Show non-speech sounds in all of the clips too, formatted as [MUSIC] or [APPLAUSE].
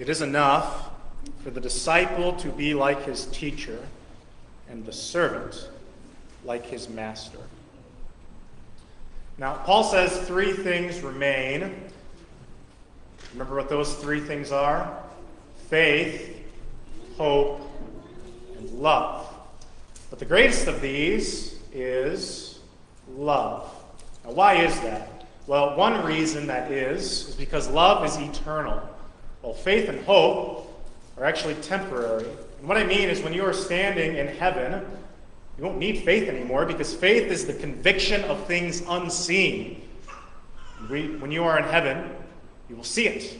It is enough for the disciple to be like his teacher and the servant like his master. Now, Paul says three things remain. Remember what those three things are? Faith, hope, and love. But the greatest of these is love. Now, why is that? Well, one reason that is, is because love is eternal. Well, faith and hope are actually temporary. And what I mean is when you are standing in heaven, you won't need faith anymore because faith is the conviction of things unseen. When you are in heaven, you will see it.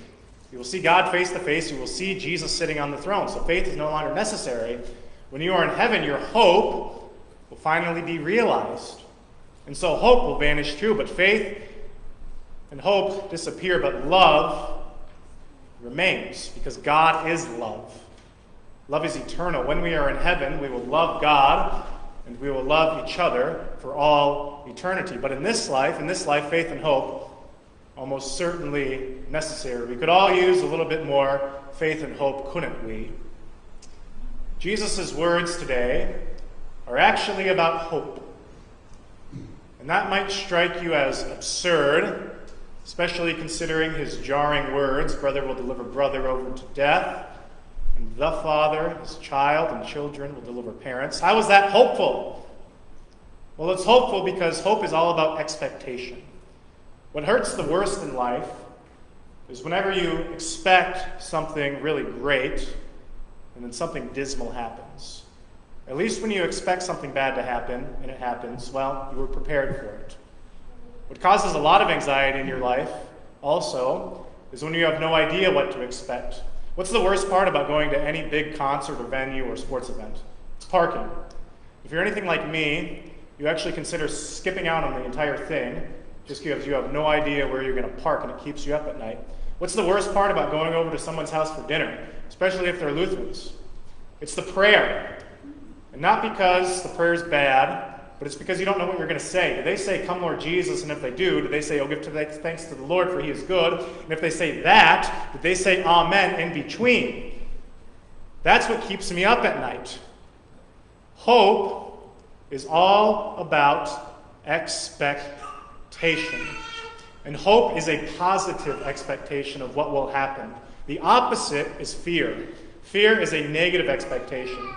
You will see God face to face. You will see Jesus sitting on the throne. So faith is no longer necessary. When you are in heaven, your hope will finally be realized. And so hope will vanish too, but faith and hope disappear, but love remains because God is love. Love is eternal. When we are in heaven, we will love God and we will love each other for all eternity. But in this life, in this life, faith and hope almost certainly necessary. We could all use a little bit more faith and hope, couldn't we? Jesus' words today are actually about hope. And that might strike you as absurd especially considering his jarring words brother will deliver brother over to death, and the father, his child, and children will deliver parents. How is that hopeful? Well, it's hopeful because hope is all about expectation. What hurts the worst in life is whenever you expect something really great and then something dismal happens. At least when you expect something bad to happen and it happens, well, you were prepared for it. What causes a lot of anxiety in your life also is when you have no idea what to expect. What's the worst part about going to any big concert or venue or sports event? It's parking. If you're anything like me, you actually consider skipping out on the entire thing just because you have no idea where you're going to park and it keeps you up at night. What's the worst part about going over to someone's house for dinner, especially if they're Lutherans? It's the prayer. And not because the prayer is bad, but it's because you don't know what you're going to say. Do they say, Come, Lord Jesus? And if they do, do they say, Oh, give thanks to the Lord, for he is good? And if they say that, do they say Amen in between? That's what keeps me up at night. Hope is all about expectation. And hope is a positive expectation of what will happen. The opposite is fear. Fear is a negative expectation.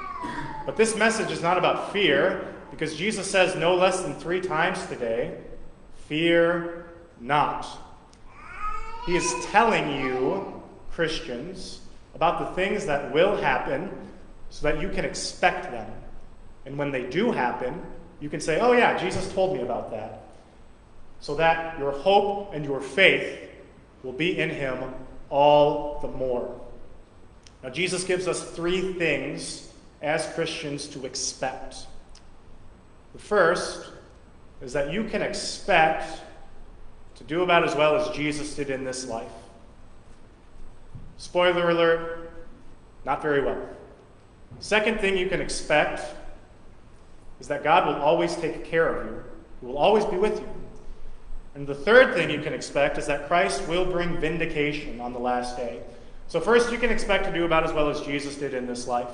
But this message is not about fear. Because Jesus says no less than three times today, Fear not. He is telling you, Christians, about the things that will happen so that you can expect them. And when they do happen, you can say, Oh, yeah, Jesus told me about that. So that your hope and your faith will be in Him all the more. Now, Jesus gives us three things as Christians to expect. The first is that you can expect to do about as well as Jesus did in this life. Spoiler alert, not very well. Second thing you can expect is that God will always take care of you, He will always be with you. And the third thing you can expect is that Christ will bring vindication on the last day. So, first, you can expect to do about as well as Jesus did in this life.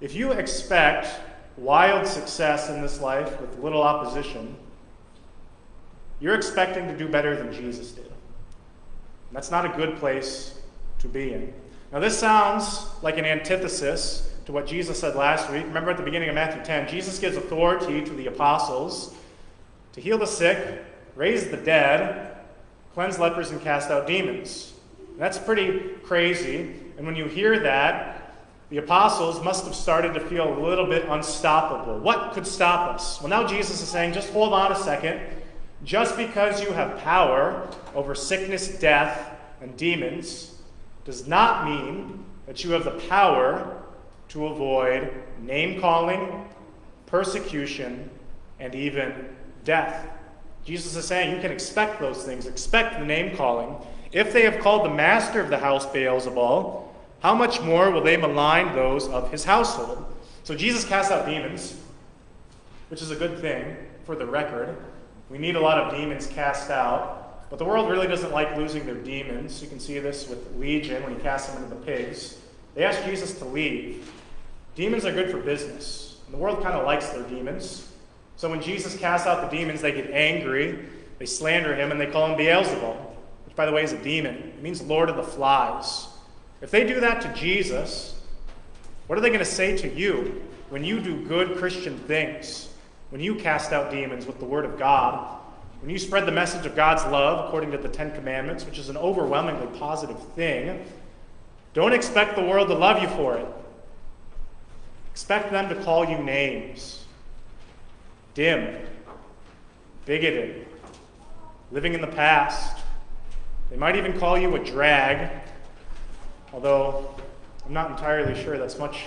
If you expect wild success in this life with little opposition, you're expecting to do better than Jesus did. That's not a good place to be in. Now, this sounds like an antithesis to what Jesus said last week. Remember at the beginning of Matthew 10, Jesus gives authority to the apostles to heal the sick, raise the dead, cleanse lepers, and cast out demons. That's pretty crazy. And when you hear that, the apostles must have started to feel a little bit unstoppable. What could stop us? Well, now Jesus is saying, just hold on a second. Just because you have power over sickness, death, and demons does not mean that you have the power to avoid name calling, persecution, and even death. Jesus is saying you can expect those things. Expect the name calling. If they have called the master of the house Beelzebul, how much more will they malign those of his household? So Jesus casts out demons, which is a good thing for the record. We need a lot of demons cast out. But the world really doesn't like losing their demons. You can see this with Legion when he casts them into the pigs. They ask Jesus to leave. Demons are good for business. And the world kind of likes their demons. So when Jesus casts out the demons, they get angry, they slander him, and they call him Beelzebub, which, by the way, is a demon. It means Lord of the Flies. If they do that to Jesus, what are they going to say to you when you do good Christian things? When you cast out demons with the Word of God? When you spread the message of God's love according to the Ten Commandments, which is an overwhelmingly positive thing, don't expect the world to love you for it. Expect them to call you names dim, bigoted, living in the past. They might even call you a drag, although I'm not entirely sure that's much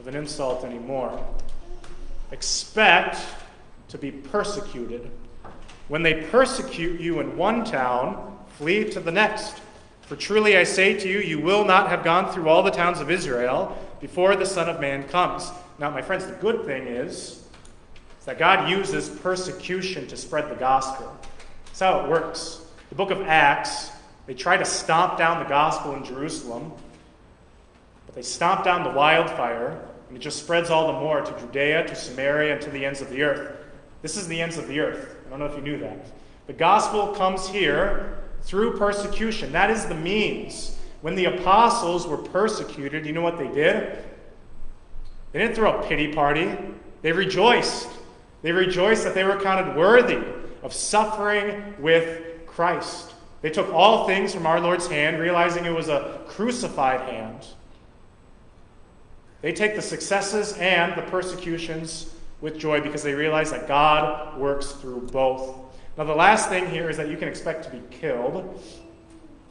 of an insult anymore. Expect to be persecuted. When they persecute you in one town, flee to the next. For truly I say to you, you will not have gone through all the towns of Israel before the Son of Man comes. Now, my friends, the good thing is, is that God uses persecution to spread the gospel. That's how it works. The book of Acts, they try to stomp down the gospel in Jerusalem, but they stomp down the wildfire, and it just spreads all the more to Judea, to Samaria, and to the ends of the earth. This is the ends of the earth. I don't know if you knew that. The gospel comes here through persecution. That is the means. When the apostles were persecuted, you know what they did? They didn't throw a pity party, they rejoiced. They rejoiced that they were counted worthy of suffering with Christ. They took all things from our Lord's hand, realizing it was a crucified hand. They take the successes and the persecutions with joy because they realize that God works through both. Now, the last thing here is that you can expect to be killed.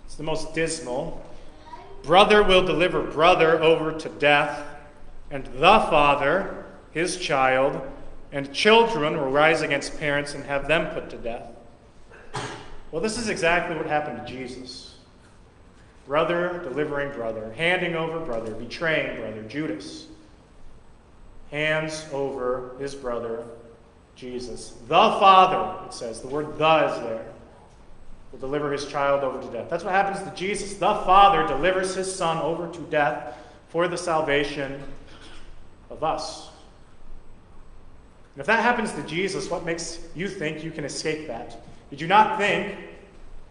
It's the most dismal. Brother will deliver brother over to death, and the father, his child, and children will rise against parents and have them put to death. Well, this is exactly what happened to Jesus. Brother delivering brother, handing over brother, betraying brother, Judas. Hands over his brother, Jesus. The Father, it says, the word the is there, will deliver his child over to death. That's what happens to Jesus. The Father delivers his Son over to death for the salvation of us. And if that happens to Jesus, what makes you think you can escape that? Did you not think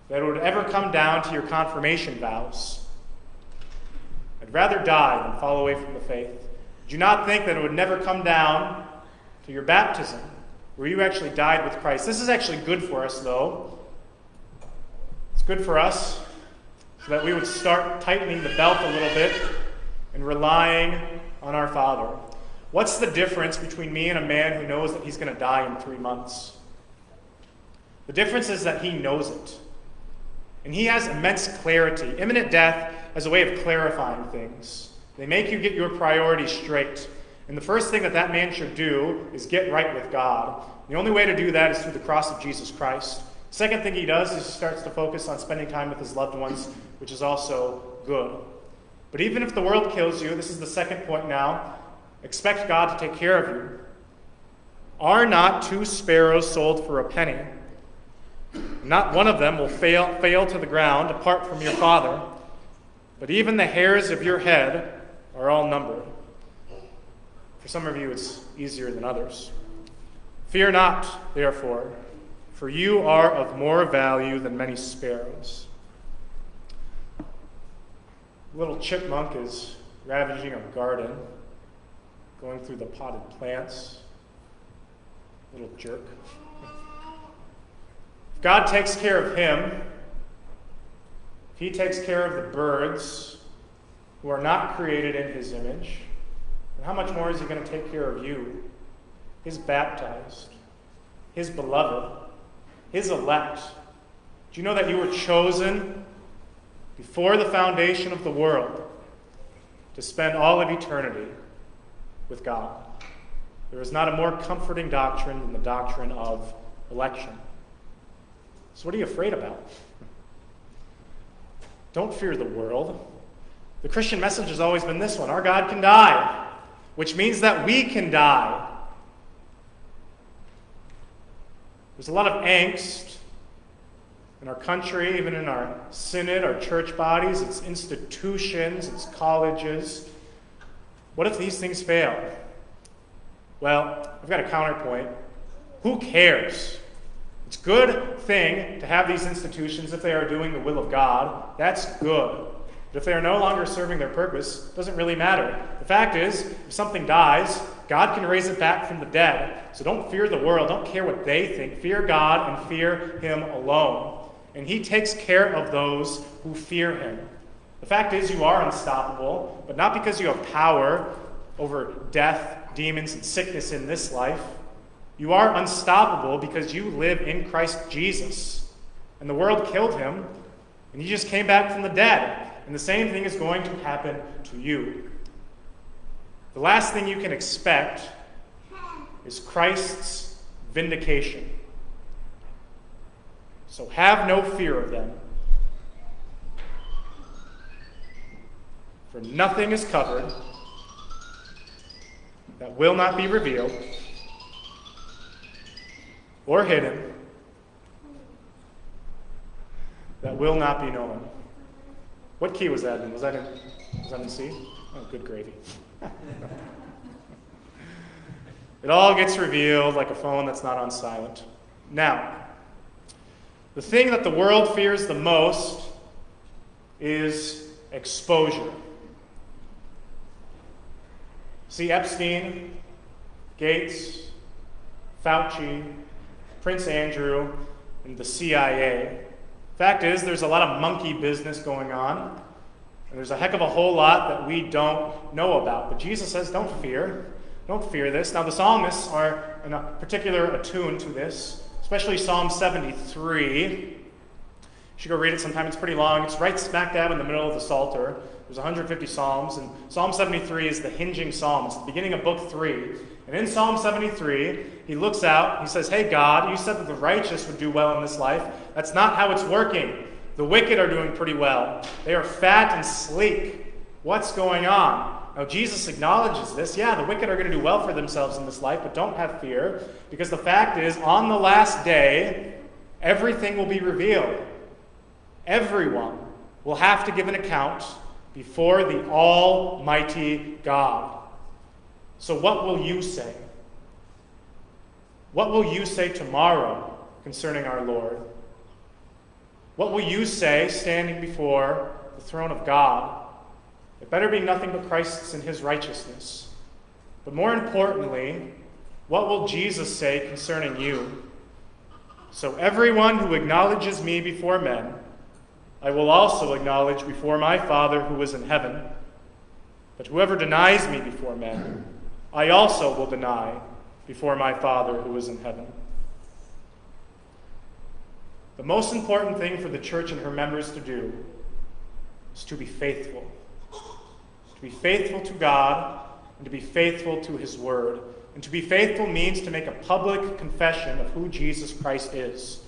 that it would ever come down to your confirmation vows? I'd rather die than fall away from the faith. Did you not think that it would never come down to your baptism, where you actually died with Christ? This is actually good for us, though. It's good for us so that we would start tightening the belt a little bit and relying on our Father. What's the difference between me and a man who knows that he's going to die in three months? The difference is that he knows it. And he has immense clarity. Imminent death as a way of clarifying things, they make you get your priorities straight. And the first thing that that man should do is get right with God. The only way to do that is through the cross of Jesus Christ. Second thing he does is he starts to focus on spending time with his loved ones, which is also good. But even if the world kills you, this is the second point now, expect God to take care of you. Are not two sparrows sold for a penny? Not one of them will fail, fail to the ground apart from your Father, but even the hairs of your head are all numbered. For some of you, it's easier than others. Fear not, therefore, for you are of more value than many sparrows. Little chipmunk is ravaging a garden, going through the potted plants. Little jerk. If God takes care of him, if he takes care of the birds who are not created in his image, then how much more is he going to take care of you, his baptized, his beloved, his elect? Do you know that you were chosen before the foundation of the world to spend all of eternity with God. There is not a more comforting doctrine than the doctrine of election. So, what are you afraid about? Don't fear the world. The Christian message has always been this one our God can die, which means that we can die. There's a lot of angst in our country, even in our synod, our church bodies, its institutions, its colleges. What if these things fail? Well, I've got a counterpoint. Who cares? It's a good thing to have these institutions if they are doing the will of God. That's good. But if they are no longer serving their purpose, it doesn't really matter. The fact is, if something dies, God can raise it back from the dead. So don't fear the world. Don't care what they think. Fear God and fear Him alone. And He takes care of those who fear Him. The fact is, you are unstoppable, but not because you have power over death, demons, and sickness in this life. You are unstoppable because you live in Christ Jesus. And the world killed him, and he just came back from the dead. And the same thing is going to happen to you. The last thing you can expect is Christ's vindication. So have no fear of them. For nothing is covered that will not be revealed or hidden that will not be known. What key was that in? Was that in, was that in C? Oh, good gravy. [LAUGHS] it all gets revealed like a phone that's not on silent. Now, the thing that the world fears the most is exposure. See, Epstein, Gates, Fauci, Prince Andrew, and the CIA. Fact is, there's a lot of monkey business going on, and there's a heck of a whole lot that we don't know about. But Jesus says, don't fear. Don't fear this. Now, the psalmists are in particular attuned to this, especially Psalm 73. You should go read it sometime. It's pretty long. It's right smack dab in the middle of the Psalter. There's 150 Psalms, and Psalm 73 is the hinging psalm. It's the beginning of book 3. And in Psalm 73, he looks out, he says, Hey, God, you said that the righteous would do well in this life. That's not how it's working. The wicked are doing pretty well. They are fat and sleek. What's going on? Now, Jesus acknowledges this. Yeah, the wicked are going to do well for themselves in this life, but don't have fear, because the fact is, on the last day, everything will be revealed. Everyone will have to give an account before the Almighty God. So, what will you say? What will you say tomorrow concerning our Lord? What will you say standing before the throne of God? It better be nothing but Christ's and his righteousness. But more importantly, what will Jesus say concerning you? So, everyone who acknowledges me before men, I will also acknowledge before my Father who is in heaven. But whoever denies me before men, I also will deny before my Father who is in heaven. The most important thing for the church and her members to do is to be faithful. To be faithful to God and to be faithful to His Word. And to be faithful means to make a public confession of who Jesus Christ is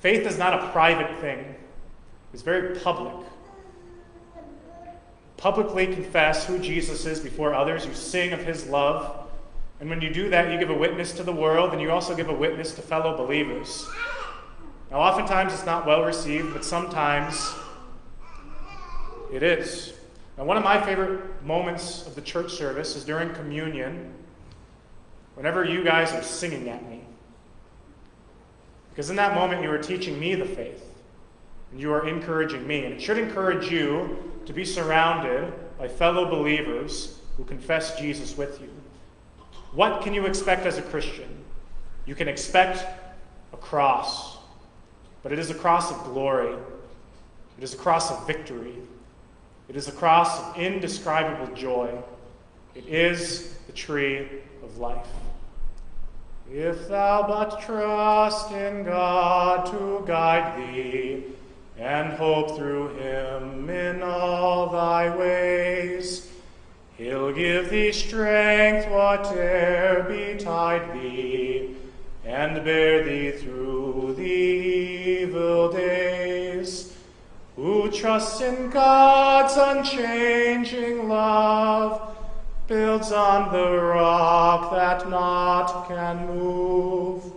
Faith is not a private thing, it's very public. Publicly confess who Jesus is before others. You sing of his love. And when you do that, you give a witness to the world and you also give a witness to fellow believers. Now, oftentimes it's not well received, but sometimes it is. Now, one of my favorite moments of the church service is during communion, whenever you guys are singing at me. Because in that moment, you are teaching me the faith, and you are encouraging me. And it should encourage you to be surrounded by fellow believers who confess Jesus with you. What can you expect as a Christian? You can expect a cross, but it is a cross of glory, it is a cross of victory, it is a cross of indescribable joy. It is the tree of life. If thou but trust in God to guide thee, hope through him in all thy ways, he'll give thee strength whate'er betide thee, and bear thee through the evil days. Who trusts in God's unchanging love, builds on the rock that naught can move.